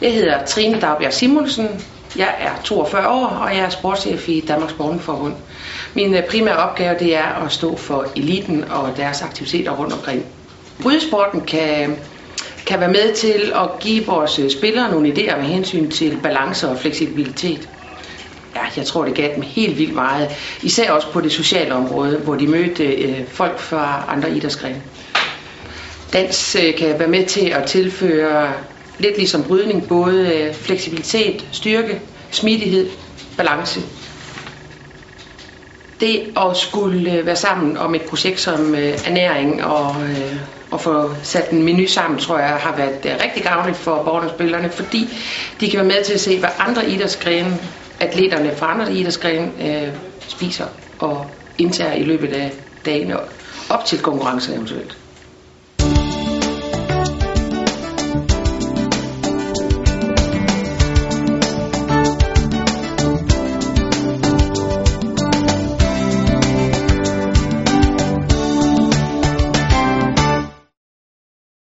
Jeg hedder Trine Dagbjerg Simonsen. Jeg er 42 år, og jeg er sportschef i Danmarks Borgenforbund. Min øh, primære opgave det er at stå for eliten og deres aktiviteter rundt omkring. Brydesporten kan, kan være med til at give vores øh, spillere nogle idéer med hensyn til balance og fleksibilitet. Ja, jeg tror, det gav dem helt vildt meget. Især også på det sociale område, hvor de mødte øh, folk fra andre idrætsgrene. Dans øh, kan være med til at tilføre lidt ligesom brydning, både øh, fleksibilitet, styrke, smidighed, balance. Det at skulle øh, være sammen om et projekt som øh, ernæring og, og få sat en menu sammen, tror jeg har været rigtig gavnligt for borgerne og spillerne, fordi de kan være med til at se, hvad andre idrætsgrene, atleterne fra andre idrætsgrene øh, spiser og indtager i løbet af dagen op til konkurrencen eventuelt.